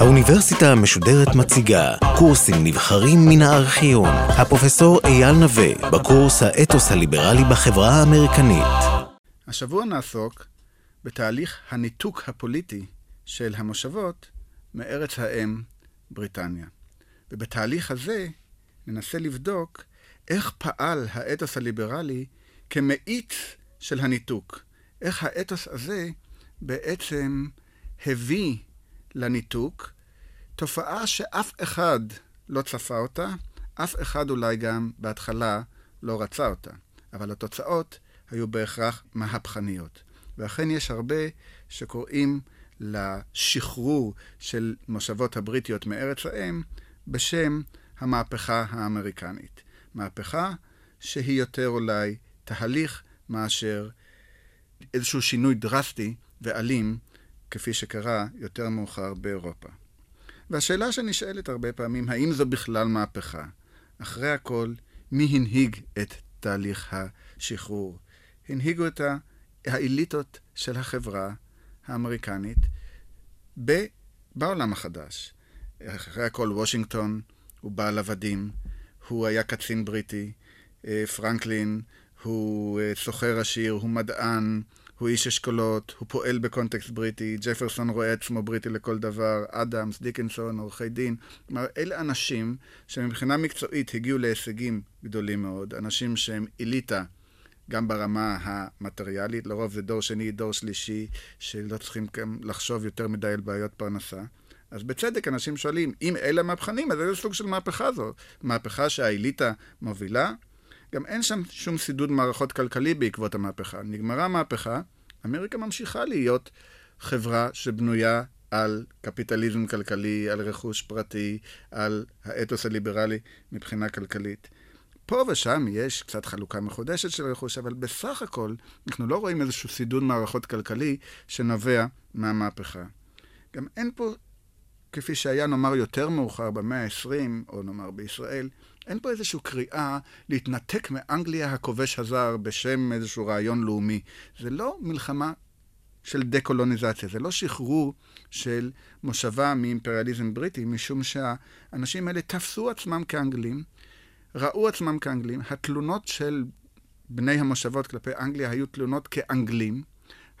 האוניברסיטה המשודרת מציגה קורסים נבחרים מן הארכיון. הפרופסור אייל נווה, בקורס האתוס הליברלי בחברה האמריקנית. השבוע נעסוק בתהליך הניתוק הפוליטי של המושבות מארץ האם בריטניה. ובתהליך הזה ננסה לבדוק איך פעל האתוס הליברלי כמאיץ של הניתוק. איך האתוס הזה בעצם הביא לניתוק תופעה שאף אחד לא צפה אותה, אף אחד אולי גם בהתחלה לא רצה אותה, אבל התוצאות היו בהכרח מהפכניות. ואכן יש הרבה שקוראים לשחרור של מושבות הבריטיות מארץ האם בשם המהפכה האמריקנית. מהפכה שהיא יותר אולי תהליך מאשר איזשהו שינוי דרסטי ואלים, כפי שקרה יותר מאוחר באירופה. והשאלה שנשאלת הרבה פעמים, האם זו בכלל מהפכה? אחרי הכל, מי הנהיג את תהליך השחרור? הנהיגו את האליטות של החברה האמריקנית בעולם החדש. אחרי הכל, וושינגטון הוא בעל עבדים, הוא היה קצין בריטי, אה, פרנקלין הוא אה, סוחר עשיר, הוא מדען, הוא איש אשכולות, הוא פועל בקונטקסט בריטי, ג'פרסון רואה עצמו בריטי לכל דבר, אדמס, דיקנסון, עורכי דין. כלומר, אלה אנשים שמבחינה מקצועית הגיעו להישגים גדולים מאוד, אנשים שהם אליטה. גם ברמה המטריאלית, לרוב זה דור שני, דור שלישי, שלא צריכים גם לחשוב יותר מדי על בעיות פרנסה. אז בצדק אנשים שואלים, אם אלה מהפכנים, אז איזה סוג של מהפכה זו? מהפכה שהאליטה מובילה? גם אין שם שום סידוד מערכות כלכלי בעקבות המהפכה. נגמרה המהפכה, אמריקה ממשיכה להיות חברה שבנויה על קפיטליזם כלכלי, על רכוש פרטי, על האתוס הליברלי מבחינה כלכלית. פה ושם יש קצת חלוקה מחודשת של רכוש, אבל בסך הכל אנחנו לא רואים איזשהו סידוד מערכות כלכלי שנובע מהמהפכה. גם אין פה, כפי שהיה נאמר יותר מאוחר במאה ה-20, או נאמר בישראל, אין פה איזושהי קריאה להתנתק מאנגליה הכובש הזר בשם איזשהו רעיון לאומי. זה לא מלחמה של דה-קולוניזציה, זה לא שחרור של מושבה מאימפריאליזם בריטי, משום שהאנשים האלה תפסו עצמם כאנגלים, ראו עצמם כאנגלים, התלונות של בני המושבות כלפי אנגליה היו תלונות כאנגלים.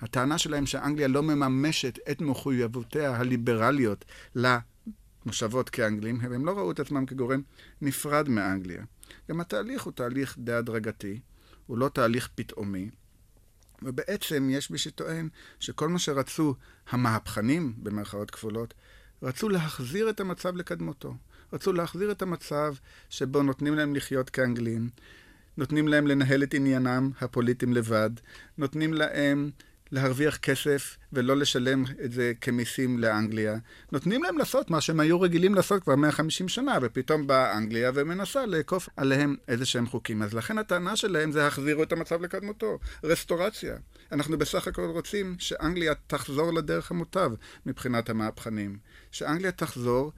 הטענה שלהם שאנגליה לא מממשת את מחויבותיה הליברליות למושבות כאנגלים, והם לא ראו את עצמם כגורם נפרד מאנגליה. גם התהליך הוא תהליך די הדרגתי, הוא לא תהליך פתאומי, ובעצם יש מי שטוען שכל מה שרצו המהפכנים, במרכאות כפולות, רצו להחזיר את המצב לקדמותו. רצו להחזיר את המצב שבו נותנים להם לחיות כאנגלים, נותנים להם לנהל את עניינם הפוליטיים לבד, נותנים להם להרוויח כסף ולא לשלם את זה כמיסים לאנגליה. נותנים להם לעשות מה שהם היו רגילים לעשות כבר 150 שנה, ופתאום באה אנגליה ומנסה לאכוף עליהם איזה שהם חוקים. אז לכן הטענה שלהם זה החזירו את המצב לקדמותו, רסטורציה. אנחנו בסך הכל רוצים שאנגליה תחזור לדרך המוטב מבחינת המהפכנים. שאנגליה תחזור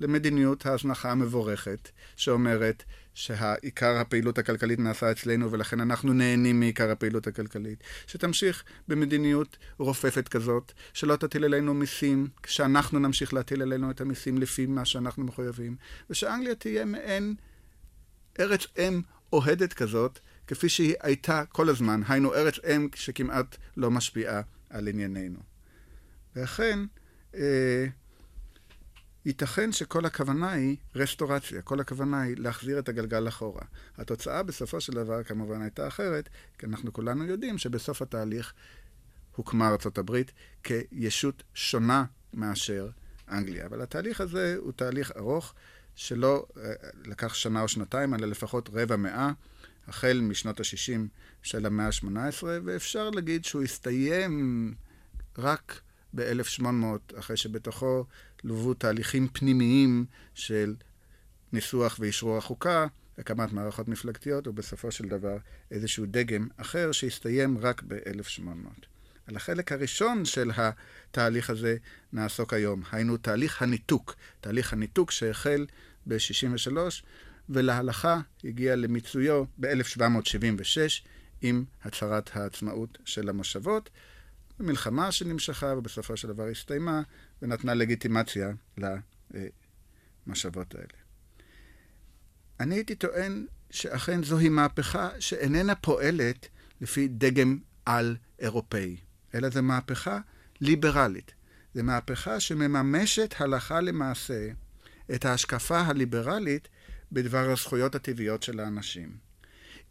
למדיניות ההזנחה המבורכת, שאומרת שהעיקר הפעילות הכלכלית נעשה אצלנו ולכן אנחנו נהנים מעיקר הפעילות הכלכלית. שתמשיך במדיניות רופפת כזאת, שלא תטיל עלינו מיסים, כשאנחנו נמשיך להטיל עלינו את המיסים לפי מה שאנחנו מחויבים, ושאנגליה תהיה מעין ארץ אם אוהדת כזאת, כפי שהיא הייתה כל הזמן, היינו ארץ אם שכמעט לא משפיעה על ענייננו. ואכן, אה, ייתכן שכל הכוונה היא רסטורציה, כל הכוונה היא להחזיר את הגלגל אחורה. התוצאה בסופו של דבר כמובן הייתה אחרת, כי אנחנו כולנו יודעים שבסוף התהליך הוקמה ארצות הברית כישות שונה מאשר אנגליה. אבל התהליך הזה הוא תהליך ארוך, שלא אה, לקח שנה או שנתיים, אלא לפחות רבע מאה, החל משנות ה-60 של המאה ה-18, ואפשר להגיד שהוא הסתיים רק ב-1800, אחרי שבתוכו לוו תהליכים פנימיים של ניסוח ואישרור החוקה, הקמת מערכות מפלגתיות, ובסופו של דבר איזשהו דגם אחר שהסתיים רק ב-1800. על החלק הראשון של התהליך הזה נעסוק היום, היינו תהליך הניתוק. תהליך הניתוק שהחל ב-63, ולהלכה הגיע למיצויו ב-1776 עם הצהרת העצמאות של המושבות. מלחמה שנמשכה ובסופו של דבר הסתיימה ונתנה לגיטימציה למשאבות האלה. אני הייתי טוען שאכן זוהי מהפכה שאיננה פועלת לפי דגם על אירופאי, אלא זו מהפכה ליברלית. זו מהפכה שמממשת הלכה למעשה את ההשקפה הליברלית בדבר הזכויות הטבעיות של האנשים.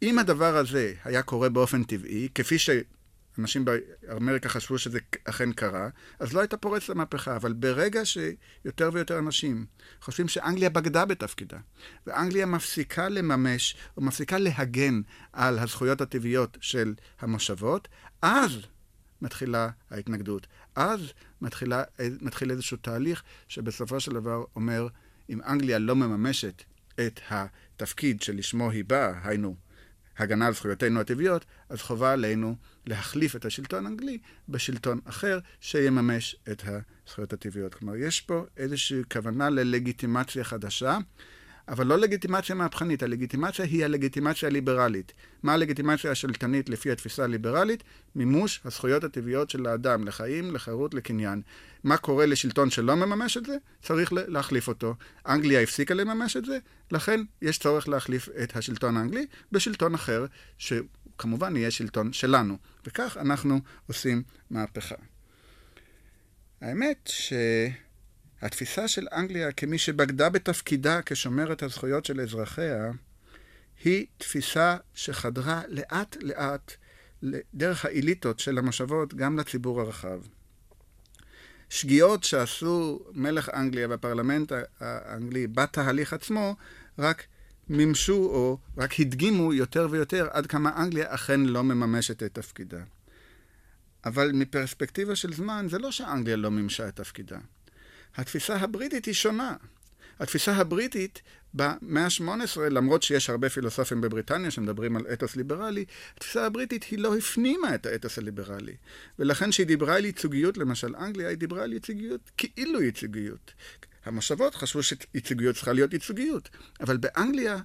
אם הדבר הזה היה קורה באופן טבעי, כפי שאנשים באמריקה חשבו שזה אכן קרה, אז לא הייתה פורצת המהפכה. אבל ברגע שיותר ויותר אנשים חושבים שאנגליה בגדה בתפקידה, ואנגליה מפסיקה לממש, או מפסיקה להגן על הזכויות הטבעיות של המושבות, אז מתחילה ההתנגדות. אז מתחילה, מתחיל איזשהו תהליך שבסופו של דבר אומר, אם אנגליה לא מממשת את התפקיד שלשמו היא באה, היינו הגנה על זכויותינו הטבעיות, אז חובה עלינו להחליף את השלטון האנגלי בשלטון אחר שיממש את הזכויות הטבעיות. כלומר, יש פה איזושהי כוונה ללגיטימציה חדשה. אבל לא לגיטימציה מהפכנית, הלגיטימציה היא הלגיטימציה הליברלית. מה הלגיטימציה השלטנית לפי התפיסה הליברלית? מימוש הזכויות הטבעיות של האדם, לחיים, לחירות, לקניין. מה קורה לשלטון שלא מממש את זה? צריך להחליף אותו. אנגליה הפסיקה לממש את זה, לכן יש צורך להחליף את השלטון האנגלי בשלטון אחר, שכמובן יהיה שלטון שלנו. וכך אנחנו עושים מהפכה. האמת ש... התפיסה של אנגליה כמי שבגדה בתפקידה כשומרת הזכויות של אזרחיה, היא תפיסה שחדרה לאט לאט דרך האליטות של המושבות גם לציבור הרחב. שגיאות שעשו מלך אנגליה והפרלמנט האנגלי בתהליך עצמו, רק מימשו או רק הדגימו יותר ויותר עד כמה אנגליה אכן לא מממשת את תפקידה. אבל מפרספקטיבה של זמן, זה לא שאנגליה לא מימשה את תפקידה. התפיסה הבריטית היא שונה. התפיסה הבריטית במאה ה-18, למרות שיש הרבה פילוסופים בבריטניה שמדברים על אתוס ליברלי, התפיסה הבריטית היא לא הפנימה את האתוס הליברלי. ולכן כשהיא דיברה על ייצוגיות, למשל אנגליה, היא דיברה על ייצוגיות כאילו ייצוגיות. המושבות חשבו שייצוגיות צריכה להיות ייצוגיות, אבל באנגליה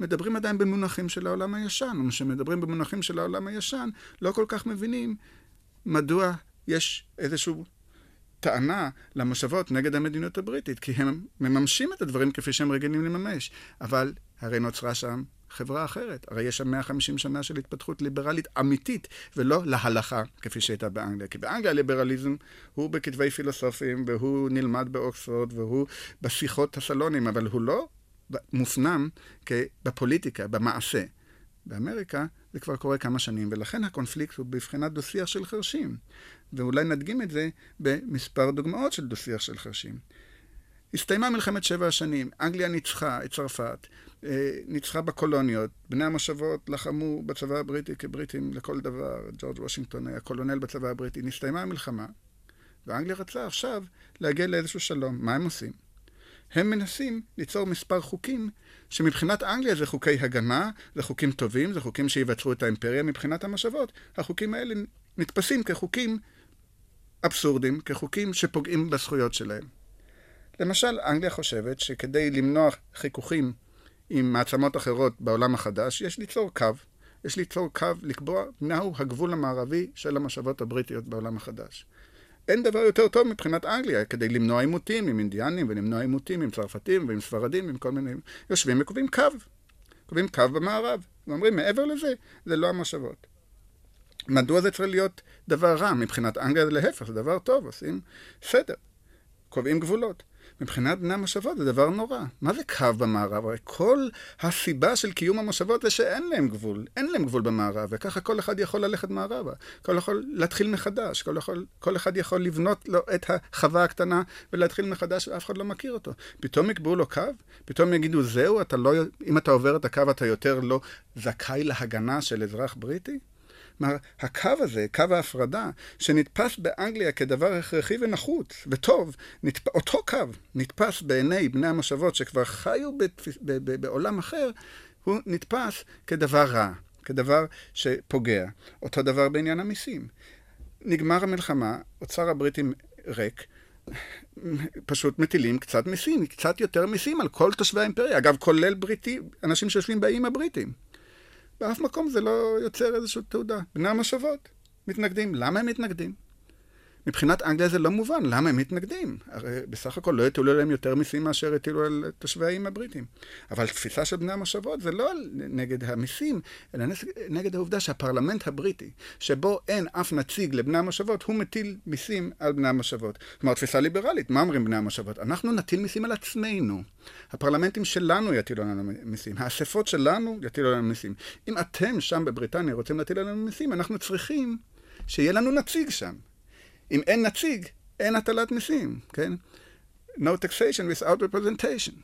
מדברים עדיין במונחים של העולם הישן, וכשמדברים במונחים של העולם הישן, לא כל כך מבינים מדוע יש איזשהו טענה למושבות נגד המדיניות הבריטית, כי הם מממשים את הדברים כפי שהם רגילים לממש. אבל הרי נוצרה שם חברה אחרת. הרי יש שם 150 שנה של התפתחות ליברלית אמיתית, ולא להלכה, כפי שהייתה באנגליה. כי באנגליה ליברליזם הוא בכתבי פילוסופים, והוא נלמד באוקספורד, והוא בשיחות הסלונים, אבל הוא לא מופנם בפוליטיקה, במעשה. באמריקה זה כבר קורה כמה שנים, ולכן הקונפליקט הוא בבחינת דו-שיח של חרשים. ואולי נדגים את זה במספר דוגמאות של דו-שיח של חרשים. הסתיימה מלחמת שבע השנים, אנגליה ניצחה את צרפת, אה, ניצחה בקולוניות, בני המושבות לחמו בצבא הבריטי כבריטים לכל דבר, ג'ורג' וושינגטון היה קולונל בצבא הבריטי, נסתיימה המלחמה, ואנגליה רצה עכשיו להגיע לאיזשהו שלום. מה הם עושים? הם מנסים ליצור מספר חוקים שמבחינת אנגליה זה חוקי הגנה, זה חוקים טובים, זה חוקים שיבצרו את האימפריה מבחינת המושבות. החוקים האלה נתפסים כחוקים אבסורדים, כחוקים שפוגעים בזכויות שלהם. למשל, אנגליה חושבת שכדי למנוע חיכוכים עם מעצמות אחרות בעולם החדש, יש ליצור קו. יש ליצור קו, לקבוע מהו הגבול המערבי של המושבות הבריטיות בעולם החדש. אין דבר יותר טוב מבחינת אנגליה כדי למנוע עימותים עם אינדיאנים ולמנוע עימותים עם צרפתים ועם ספרדים ועם כל מיני... יושבים וקובעים קו. קובעים קו במערב. ואומרים, מעבר לזה, זה לא המושבות. מדוע זה צריך להיות דבר רע? מבחינת אנגליה זה להפך, זה דבר טוב, עושים סדר. קובעים גבולות. מבחינת בני המושבות זה דבר נורא. מה זה קו במערב? הרי כל הסיבה של קיום המושבות זה שאין להם גבול. אין להם גבול במערב, וככה כל אחד יכול ללכת מערבה. כל יכול להתחיל מחדש. כל, יכול, כל אחד יכול לבנות לו את החווה הקטנה ולהתחיל מחדש ואף אחד לא מכיר אותו. פתאום יקבעו לו קו? פתאום יגידו, זהו, אתה לא, אם אתה עובר את הקו אתה יותר לא זכאי להגנה של אזרח בריטי? כלומר, הקו הזה, קו ההפרדה, שנתפס באנגליה כדבר הכרחי ונחוץ וטוב, נתפ... אותו קו נתפס בעיני בני המושבות שכבר חיו בתפ... ב... ב... בעולם אחר, הוא נתפס כדבר רע, כדבר שפוגע. אותו דבר בעניין המיסים. נגמר המלחמה, אוצר הבריטים ריק, פשוט מטילים קצת מיסים, קצת יותר מיסים על כל תושבי האימפריה. אגב, כולל בריטי, אנשים שיושבים באיים הבריטים. באף מקום זה לא יוצר איזושהי תעודה. בני המושבות מתנגדים. למה הם מתנגדים? מבחינת אנגליה זה לא מובן, למה הם מתנגדים? הרי בסך הכל לא הטילו עליהם יותר מיסים מאשר הטילו על תושבי האיים הבריטים. אבל תפיסה של בני המושבות זה לא נגד המיסים, אלא נגד העובדה שהפרלמנט הבריטי, שבו אין אף נציג לבני המושבות, הוא מטיל מיסים על בני המושבות. כלומר, תפיסה ליברלית, מה אומרים בני המושבות? אנחנו נטיל מיסים על עצמנו. הפרלמנטים שלנו יטילו עלינו מיסים, האספות שלנו יטילו עלינו מיסים. אם אתם שם בבריטניה רוצים להטיל עלינו מיסים, אנחנו צריכים שיהיה לנו נציג שם. אם אין נציג, אין הטלת מיסים, כן? No taxation without representation.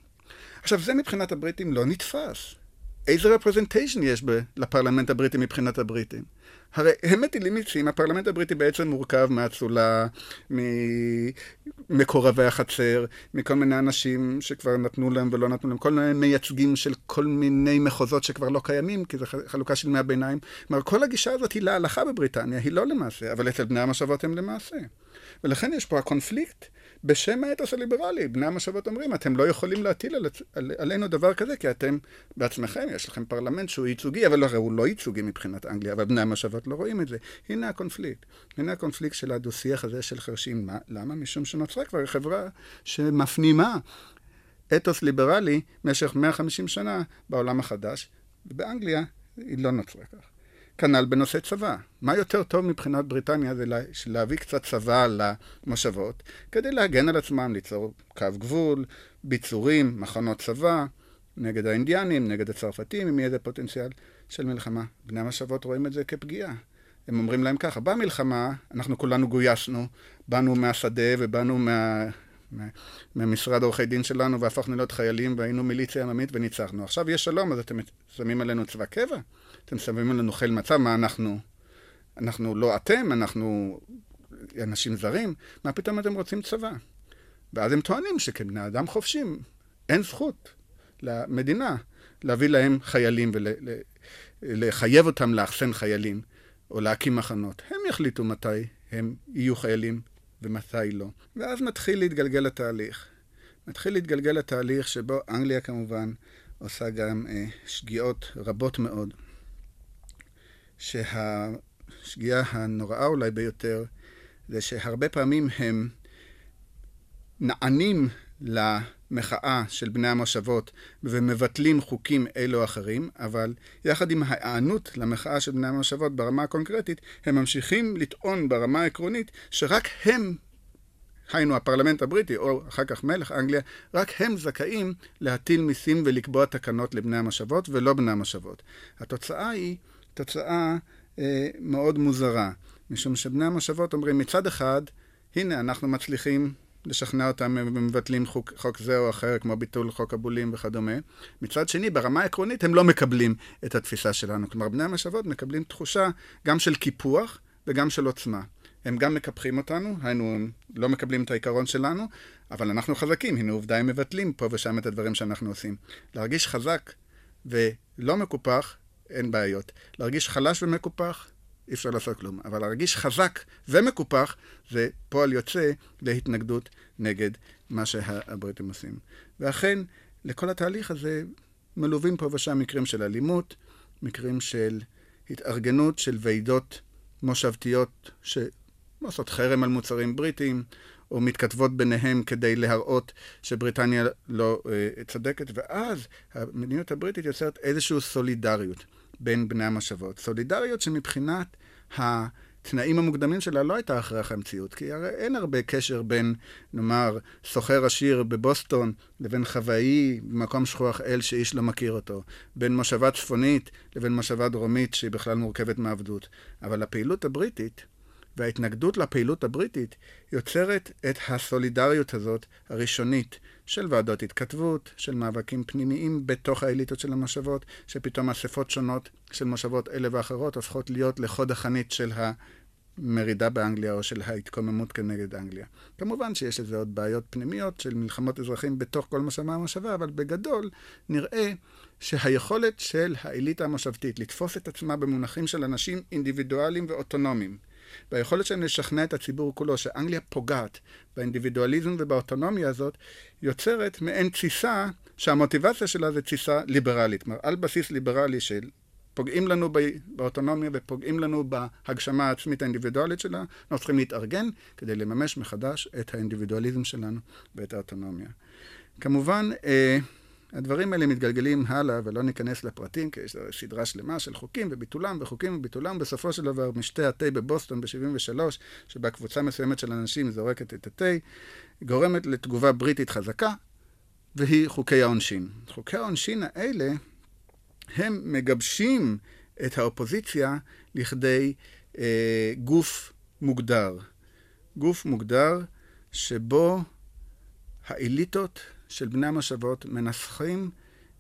עכשיו, זה מבחינת הבריטים לא נתפס. איזה representation יש לפרלמנט הבריטי מבחינת הבריטים? הרי הם מטילים מיסים, הפרלמנט הבריטי בעצם מורכב מהאצולה, ממקורבי החצר, מכל מיני אנשים שכבר נתנו להם ולא נתנו להם, כל מיני מייצגים של כל מיני מחוזות שכבר לא קיימים, כי זו חלוקה של ימי הביניים. כלומר, כל הגישה הזאת היא להלכה בבריטניה, היא לא למעשה, אבל אצל בני המשאבות הם למעשה. ולכן יש פה הקונפליקט בשם האתוס הליברלי. בני המשאבות אומרים, אתם לא יכולים להטיל על, על, עלינו דבר כזה, כי אתם בעצמכם, יש לכם פרלמנט שהוא ייצוגי, אבל הרי הוא לא ייצוגי מבחינת אנגליה, אבל בני המשאבות לא רואים את זה. הנה הקונפליקט. הנה הקונפליקט של הדו-שיח הזה של חרשים. מה, למה? משום שנוצרה כבר חברה שמפנימה אתוס ליברלי במשך 150 שנה בעולם החדש, ובאנגליה היא לא נוצרה כך. כנ"ל בנושא צבא. מה יותר טוב מבחינת בריטניה זה להביא קצת צבא למושבות, כדי להגן על עצמם, ליצור קו גבול, ביצורים, מחנות צבא, נגד האינדיאנים, נגד הצרפתים, אם יהיה איזה פוטנציאל של מלחמה. בני המושבות רואים את זה כפגיעה. הם אומרים להם ככה, במלחמה אנחנו כולנו גויסנו, באנו מהשדה ובאנו מה... ממשרד עורכי דין שלנו והפכנו להיות חיילים והיינו מיליציה עממית וניצחנו. עכשיו יש שלום, אז אתם שמים עלינו צבא קבע? אתם שמים עלינו חיל מצב? מה אנחנו? אנחנו לא אתם, אנחנו אנשים זרים? מה פתאום אתם רוצים צבא? ואז הם טוענים שכבני אדם חופשים אין זכות למדינה להביא להם חיילים ולחייב אותם לאחסן חיילים או להקים מחנות. הם יחליטו מתי הם יהיו חיילים ומתי לא. ואז מתחיל להתגלגל התהליך. מתחיל להתגלגל התהליך שבו אנגליה כמובן עושה גם אה, שגיאות רבות מאוד. שהשגיאה הנוראה אולי ביותר זה שהרבה פעמים הם נענים למחאה של בני המושבות ומבטלים חוקים אלו או אחרים, אבל יחד עם ההיענות למחאה של בני המושבות ברמה הקונקרטית, הם ממשיכים לטעון ברמה העקרונית שרק הם היינו הפרלמנט הבריטי, או אחר כך מלך אנגליה, רק הם זכאים להטיל מיסים ולקבוע תקנות לבני המשאבות, ולא בני המשאבות. התוצאה היא תוצאה אה, מאוד מוזרה, משום שבני המשאבות אומרים מצד אחד, הנה אנחנו מצליחים לשכנע אותם ומבטלים חוק, חוק זה או אחר, כמו ביטול חוק הבולים וכדומה. מצד שני, ברמה העקרונית הם לא מקבלים את התפיסה שלנו. כלומר, בני המשאבות מקבלים תחושה גם של קיפוח וגם של עוצמה. הם גם מקפחים אותנו, היינו, הם לא מקבלים את העיקרון שלנו, אבל אנחנו חזקים, הנה עובדה הם מבטלים פה ושם את הדברים שאנחנו עושים. להרגיש חזק ולא מקופח, אין בעיות. להרגיש חלש ומקופח, אי אפשר לעשות כלום. אבל להרגיש חזק ומקופח, זה פועל יוצא להתנגדות נגד מה שהבריטים עושים. ואכן, לכל התהליך הזה מלווים פה ושם מקרים של אלימות, מקרים של התארגנות של ועידות מושבתיות עושות חרם על מוצרים בריטיים, או מתכתבות ביניהם כדי להראות שבריטניה לא אה, צודקת, ואז המדיניות הבריטית יוצרת איזושהי סולידריות בין בני המשאבות. סולידריות שמבחינת התנאים המוקדמים שלה לא הייתה הכרח המציאות, כי הרי אין הרבה קשר בין, נאמר, סוחר עשיר בבוסטון לבין חוואי במקום שכוח אל שאיש לא מכיר אותו, בין מושבה צפונית לבין מושבה דרומית שהיא בכלל מורכבת מעבדות. אבל הפעילות הבריטית וההתנגדות לפעילות הבריטית יוצרת את הסולידריות הזאת הראשונית של ועדות התכתבות, של מאבקים פנימיים בתוך האליטות של המושבות, שפתאום אספות שונות של מושבות אלה ואחרות הופכות להיות לחוד החנית של המרידה באנגליה או של ההתקוממות כנגד אנגליה. כמובן שיש לזה עוד בעיות פנימיות של מלחמות אזרחים בתוך כל מושבה המושבה, אבל בגדול נראה שהיכולת של האליטה המושבתית לתפוס את עצמה במונחים של אנשים אינדיבידואליים ואוטונומיים והיכולת שלהם לשכנע את הציבור כולו שאנגליה פוגעת באינדיבידואליזם ובאוטונומיה הזאת, יוצרת מעין תסיסה שהמוטיבציה שלה זה תסיסה ליברלית. כלומר, על בסיס ליברלי של פוגעים לנו באוטונומיה ופוגעים לנו בהגשמה העצמית האינדיבידואלית שלנו, אנחנו צריכים להתארגן כדי לממש מחדש את האינדיבידואליזם שלנו ואת האוטונומיה. כמובן, אה, הדברים האלה מתגלגלים הלאה, ולא ניכנס לפרטים, כי יש סדרה שלמה של חוקים וביטולם וחוקים וביטולם. בסופו של דבר, משתה התה בבוסטון ב-73, שבה קבוצה מסוימת של אנשים זורקת את התה, גורמת לתגובה בריטית חזקה, והיא חוקי העונשין. חוקי העונשין האלה, הם מגבשים את האופוזיציה לכדי אה, גוף מוגדר. גוף מוגדר שבו האליטות של בני המשאבות מנסחים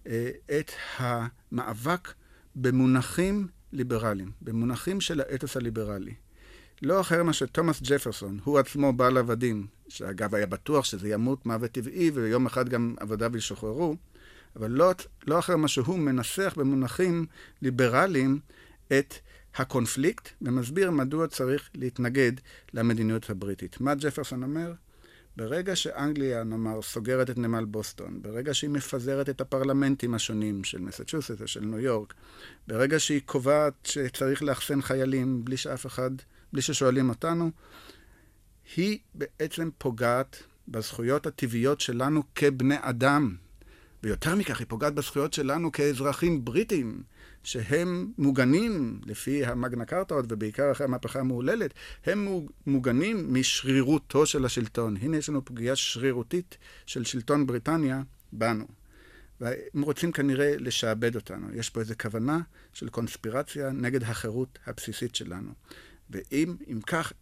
אה, את המאבק במונחים ליברליים, במונחים של האתוס הליברלי. לא אחר מאשר תומאס ג'פרסון, הוא עצמו בעל עבדים, שאגב היה בטוח שזה ימות מוות טבעי ויום אחד גם עבדיו ישוחררו, אבל לא, לא אחר מאשר הוא מנסח במונחים ליברליים את הקונפליקט ומסביר מדוע צריך להתנגד למדיניות הבריטית. מה ג'פרסון אומר? ברגע שאנגליה, נאמר, סוגרת את נמל בוסטון, ברגע שהיא מפזרת את הפרלמנטים השונים של מסצ'וסט ושל ניו יורק, ברגע שהיא קובעת שצריך לאחסן חיילים בלי שאף אחד, בלי ששואלים אותנו, היא בעצם פוגעת בזכויות הטבעיות שלנו כבני אדם. ויותר מכך, היא פוגעת בזכויות שלנו כאזרחים בריטים. שהם מוגנים לפי המגנה קרטאות, ובעיקר אחרי המהפכה המהוללת, הם מוגנים משרירותו של השלטון. הנה יש לנו פגיעה שרירותית של שלטון בריטניה בנו. והם רוצים כנראה לשעבד אותנו. יש פה איזו כוונה של קונספירציה נגד החירות הבסיסית שלנו. ואם, אם כך,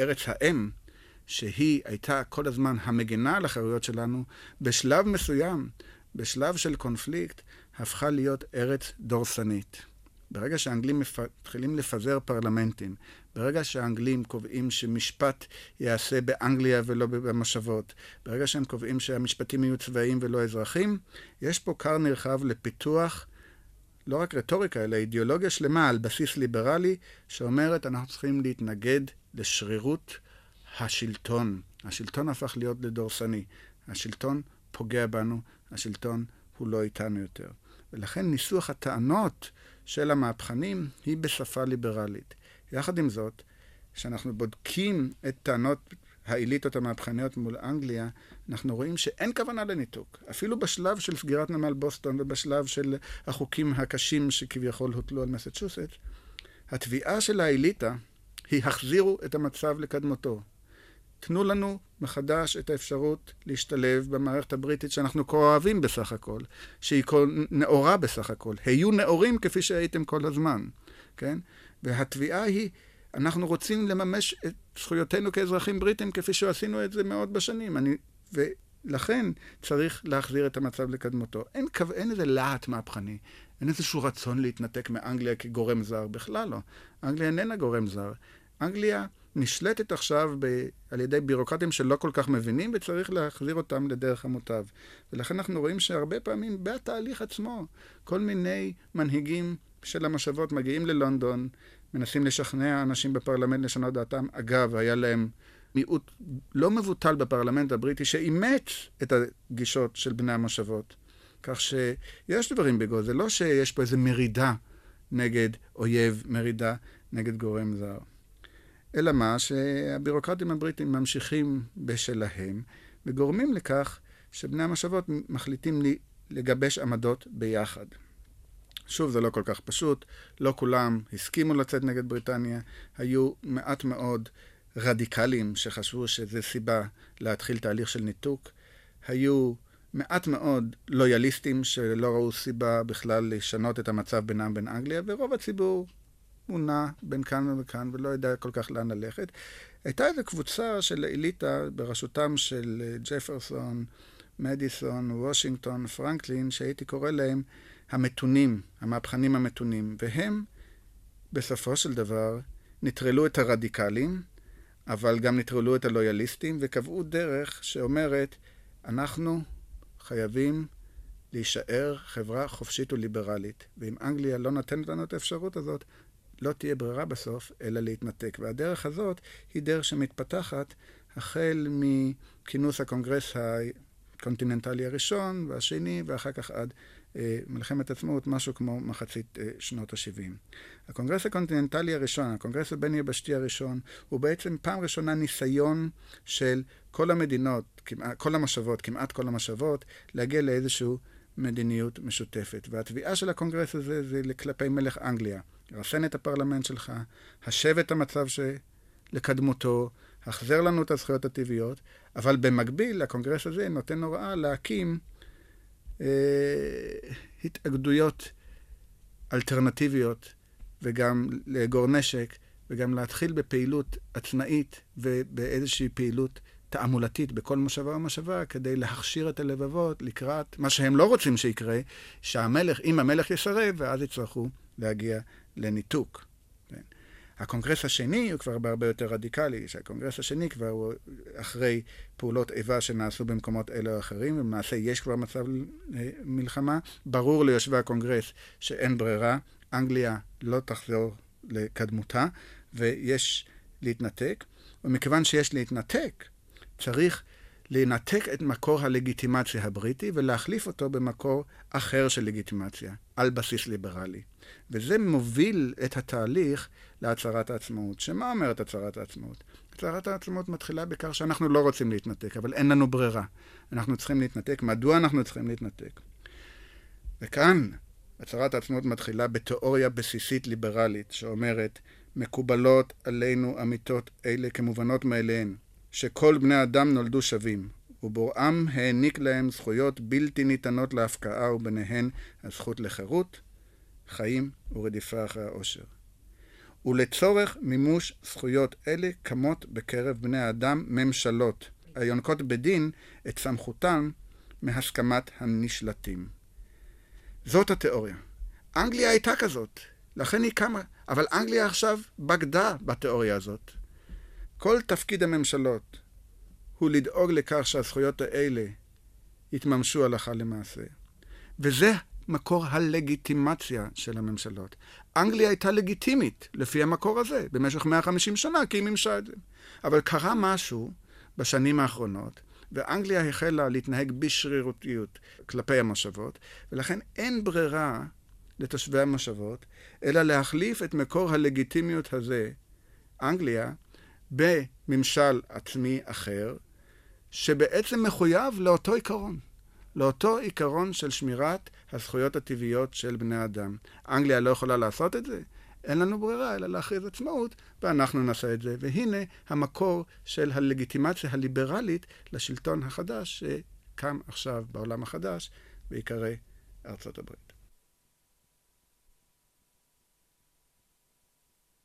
ארץ האם, שהיא הייתה כל הזמן המגנה על החירויות שלנו, בשלב מסוים, בשלב של קונפליקט, הפכה להיות ארץ דורסנית. ברגע שהאנגלים מתחילים לפזר פרלמנטים, ברגע שהאנגלים קובעים שמשפט ייעשה באנגליה ולא במושבות, ברגע שהם קובעים שהמשפטים יהיו צבאיים ולא אזרחים, יש פה כר נרחב לפיתוח לא רק רטוריקה, אלא אידיאולוגיה שלמה על בסיס ליברלי, שאומרת אנחנו צריכים להתנגד לשרירות השלטון. השלטון הפך להיות לדורסני. השלטון פוגע בנו, השלטון הוא לא איתנו יותר. ולכן ניסוח הטענות של המהפכנים היא בשפה ליברלית. יחד עם זאת, כשאנחנו בודקים את טענות האליטות המהפכניות מול אנגליה, אנחנו רואים שאין כוונה לניתוק. אפילו בשלב של סגירת נמל בוסטון ובשלב של החוקים הקשים שכביכול הוטלו על מסצ'וסט, התביעה של האליטה היא החזירו את המצב לקדמותו. תנו לנו מחדש את האפשרות להשתלב במערכת הבריטית שאנחנו כה אוהבים בסך הכל, שהיא כה נאורה בסך הכל. היו נאורים כפי שהייתם כל הזמן, כן? והתביעה היא, אנחנו רוצים לממש את זכויותינו כאזרחים בריטים כפי שעשינו את זה מאות בשנים. אני, ולכן צריך להחזיר את המצב לקדמותו. אין, אין איזה להט מהפכני, אין איזשהו רצון להתנתק מאנגליה כגורם זר, בכלל לא. אנגליה איננה גורם זר. אנגליה נשלטת עכשיו ב, על ידי בירוקרטים שלא כל כך מבינים, וצריך להחזיר אותם לדרך המוטב. ולכן אנחנו רואים שהרבה פעמים בתהליך עצמו, כל מיני מנהיגים של המשאבות מגיעים ללונדון, מנסים לשכנע אנשים בפרלמנט לשנות דעתם. אגב, היה להם מיעוט לא מבוטל בפרלמנט הבריטי שאימץ את הגישות של בני המשאבות. כך שיש דברים בגו, זה לא שיש פה איזו מרידה נגד אויב, מרידה נגד גורם זר. אלא מה? שהבירוקרטים הבריטים ממשיכים בשלהם, וגורמים לכך שבני המשאבות מחליטים לגבש עמדות ביחד. שוב, זה לא כל כך פשוט, לא כולם הסכימו לצאת נגד בריטניה, היו מעט מאוד רדיקלים שחשבו שזו סיבה להתחיל תהליך של ניתוק, היו מעט מאוד לויאליסטים שלא ראו סיבה בכלל לשנות את המצב בינם בין אנגליה, ורוב הציבור הוא נע בין כאן וכאן ולא יודע כל כך לאן ללכת. הייתה איזו קבוצה של אליטה בראשותם של אה, ג'פרסון, מדיסון, וושינגטון, פרנקלין, שהייתי קורא להם המתונים, המהפכנים המתונים, והם בסופו של דבר נטרלו את הרדיקלים, אבל גם נטרלו את הלויאליסטים, וקבעו דרך שאומרת, אנחנו חייבים להישאר חברה חופשית וליברלית, ואם אנגליה לא נותנת לנו את האפשרות הזאת, לא תהיה ברירה בסוף, אלא להתנתק. והדרך הזאת היא דרך שמתפתחת החל מכינוס הקונגרס הקונטיננטלי הראשון והשני, ואחר כך עד אה, מלחמת עצמאות, משהו כמו מחצית אה, שנות ה-70. הקונגרס הקונטיננטלי הראשון, הקונגרס הבין-יבשתי הראשון, הוא בעצם פעם ראשונה ניסיון של כל המדינות, כמעט, כל המושבות, כמעט כל המושבות, להגיע לאיזושהי מדיניות משותפת. והתביעה של הקונגרס הזה זה כלפי מלך אנגליה. רסן את הפרלמנט שלך, השב את המצב שלקדמותו, החזר לנו את הזכויות הטבעיות, אבל במקביל הקונגרס הזה נותן הוראה להקים אה, התאגדויות אלטרנטיביות וגם לאגור נשק וגם להתחיל בפעילות עצמאית ובאיזושהי פעילות תעמולתית בכל מושבה ומושבה כדי להכשיר את הלבבות לקראת מה שהם לא רוצים שיקרה, שהמלך, אם המלך יסרב, ואז יצטרכו להגיע לניתוק. כן. הקונגרס השני הוא כבר בהרבה יותר רדיקלי, שהקונגרס השני כבר הוא אחרי פעולות איבה שנעשו במקומות אלה או אחרים, ולמעשה יש כבר מצב מלחמה. ברור ליושבי הקונגרס שאין ברירה, אנגליה לא תחזור לקדמותה, ויש להתנתק. ומכיוון שיש להתנתק, צריך לנתק את מקור הלגיטימציה הבריטי ולהחליף אותו במקור אחר של לגיטימציה, על בסיס ליברלי. וזה מוביל את התהליך להצהרת העצמאות. שמה אומרת הצהרת העצמאות? הצהרת העצמאות מתחילה בכך שאנחנו לא רוצים להתנתק, אבל אין לנו ברירה. אנחנו צריכים להתנתק. מדוע אנחנו צריכים להתנתק? וכאן הצהרת העצמאות מתחילה בתיאוריה בסיסית ליברלית, שאומרת, מקובלות עלינו אמיתות אלה כמובנות מאליהן. שכל בני אדם נולדו שווים, ובוראם העניק להם זכויות בלתי ניתנות להפקעה, וביניהן הזכות לחירות, חיים ורדיפה אחרי העושר. ולצורך מימוש זכויות אלה קמות בקרב בני האדם ממשלות, היונקות בדין את סמכותם מהסכמת הנשלטים. זאת התיאוריה. אנגליה הייתה כזאת, לכן היא קמה, אבל אנגליה עכשיו בגדה בתיאוריה הזאת. כל תפקיד הממשלות הוא לדאוג לכך שהזכויות האלה יתממשו הלכה למעשה. וזה מקור הלגיטימציה של הממשלות. אנגליה הייתה לגיטימית לפי המקור הזה במשך 150 שנה, כי היא מימשה את זה. אבל קרה משהו בשנים האחרונות, ואנגליה החלה להתנהג בשרירותיות כלפי המושבות, ולכן אין ברירה לתושבי המושבות, אלא להחליף את מקור הלגיטימיות הזה, אנגליה, בממשל עצמי אחר, שבעצם מחויב לאותו עיקרון, לאותו עיקרון של שמירת הזכויות הטבעיות של בני אדם. אנגליה לא יכולה לעשות את זה, אין לנו ברירה אלא להכריז עצמאות, ואנחנו נעשה את זה. והנה המקור של הלגיטימציה הליברלית לשלטון החדש שקם עכשיו בעולם החדש, בעיקרי ארצות הברית.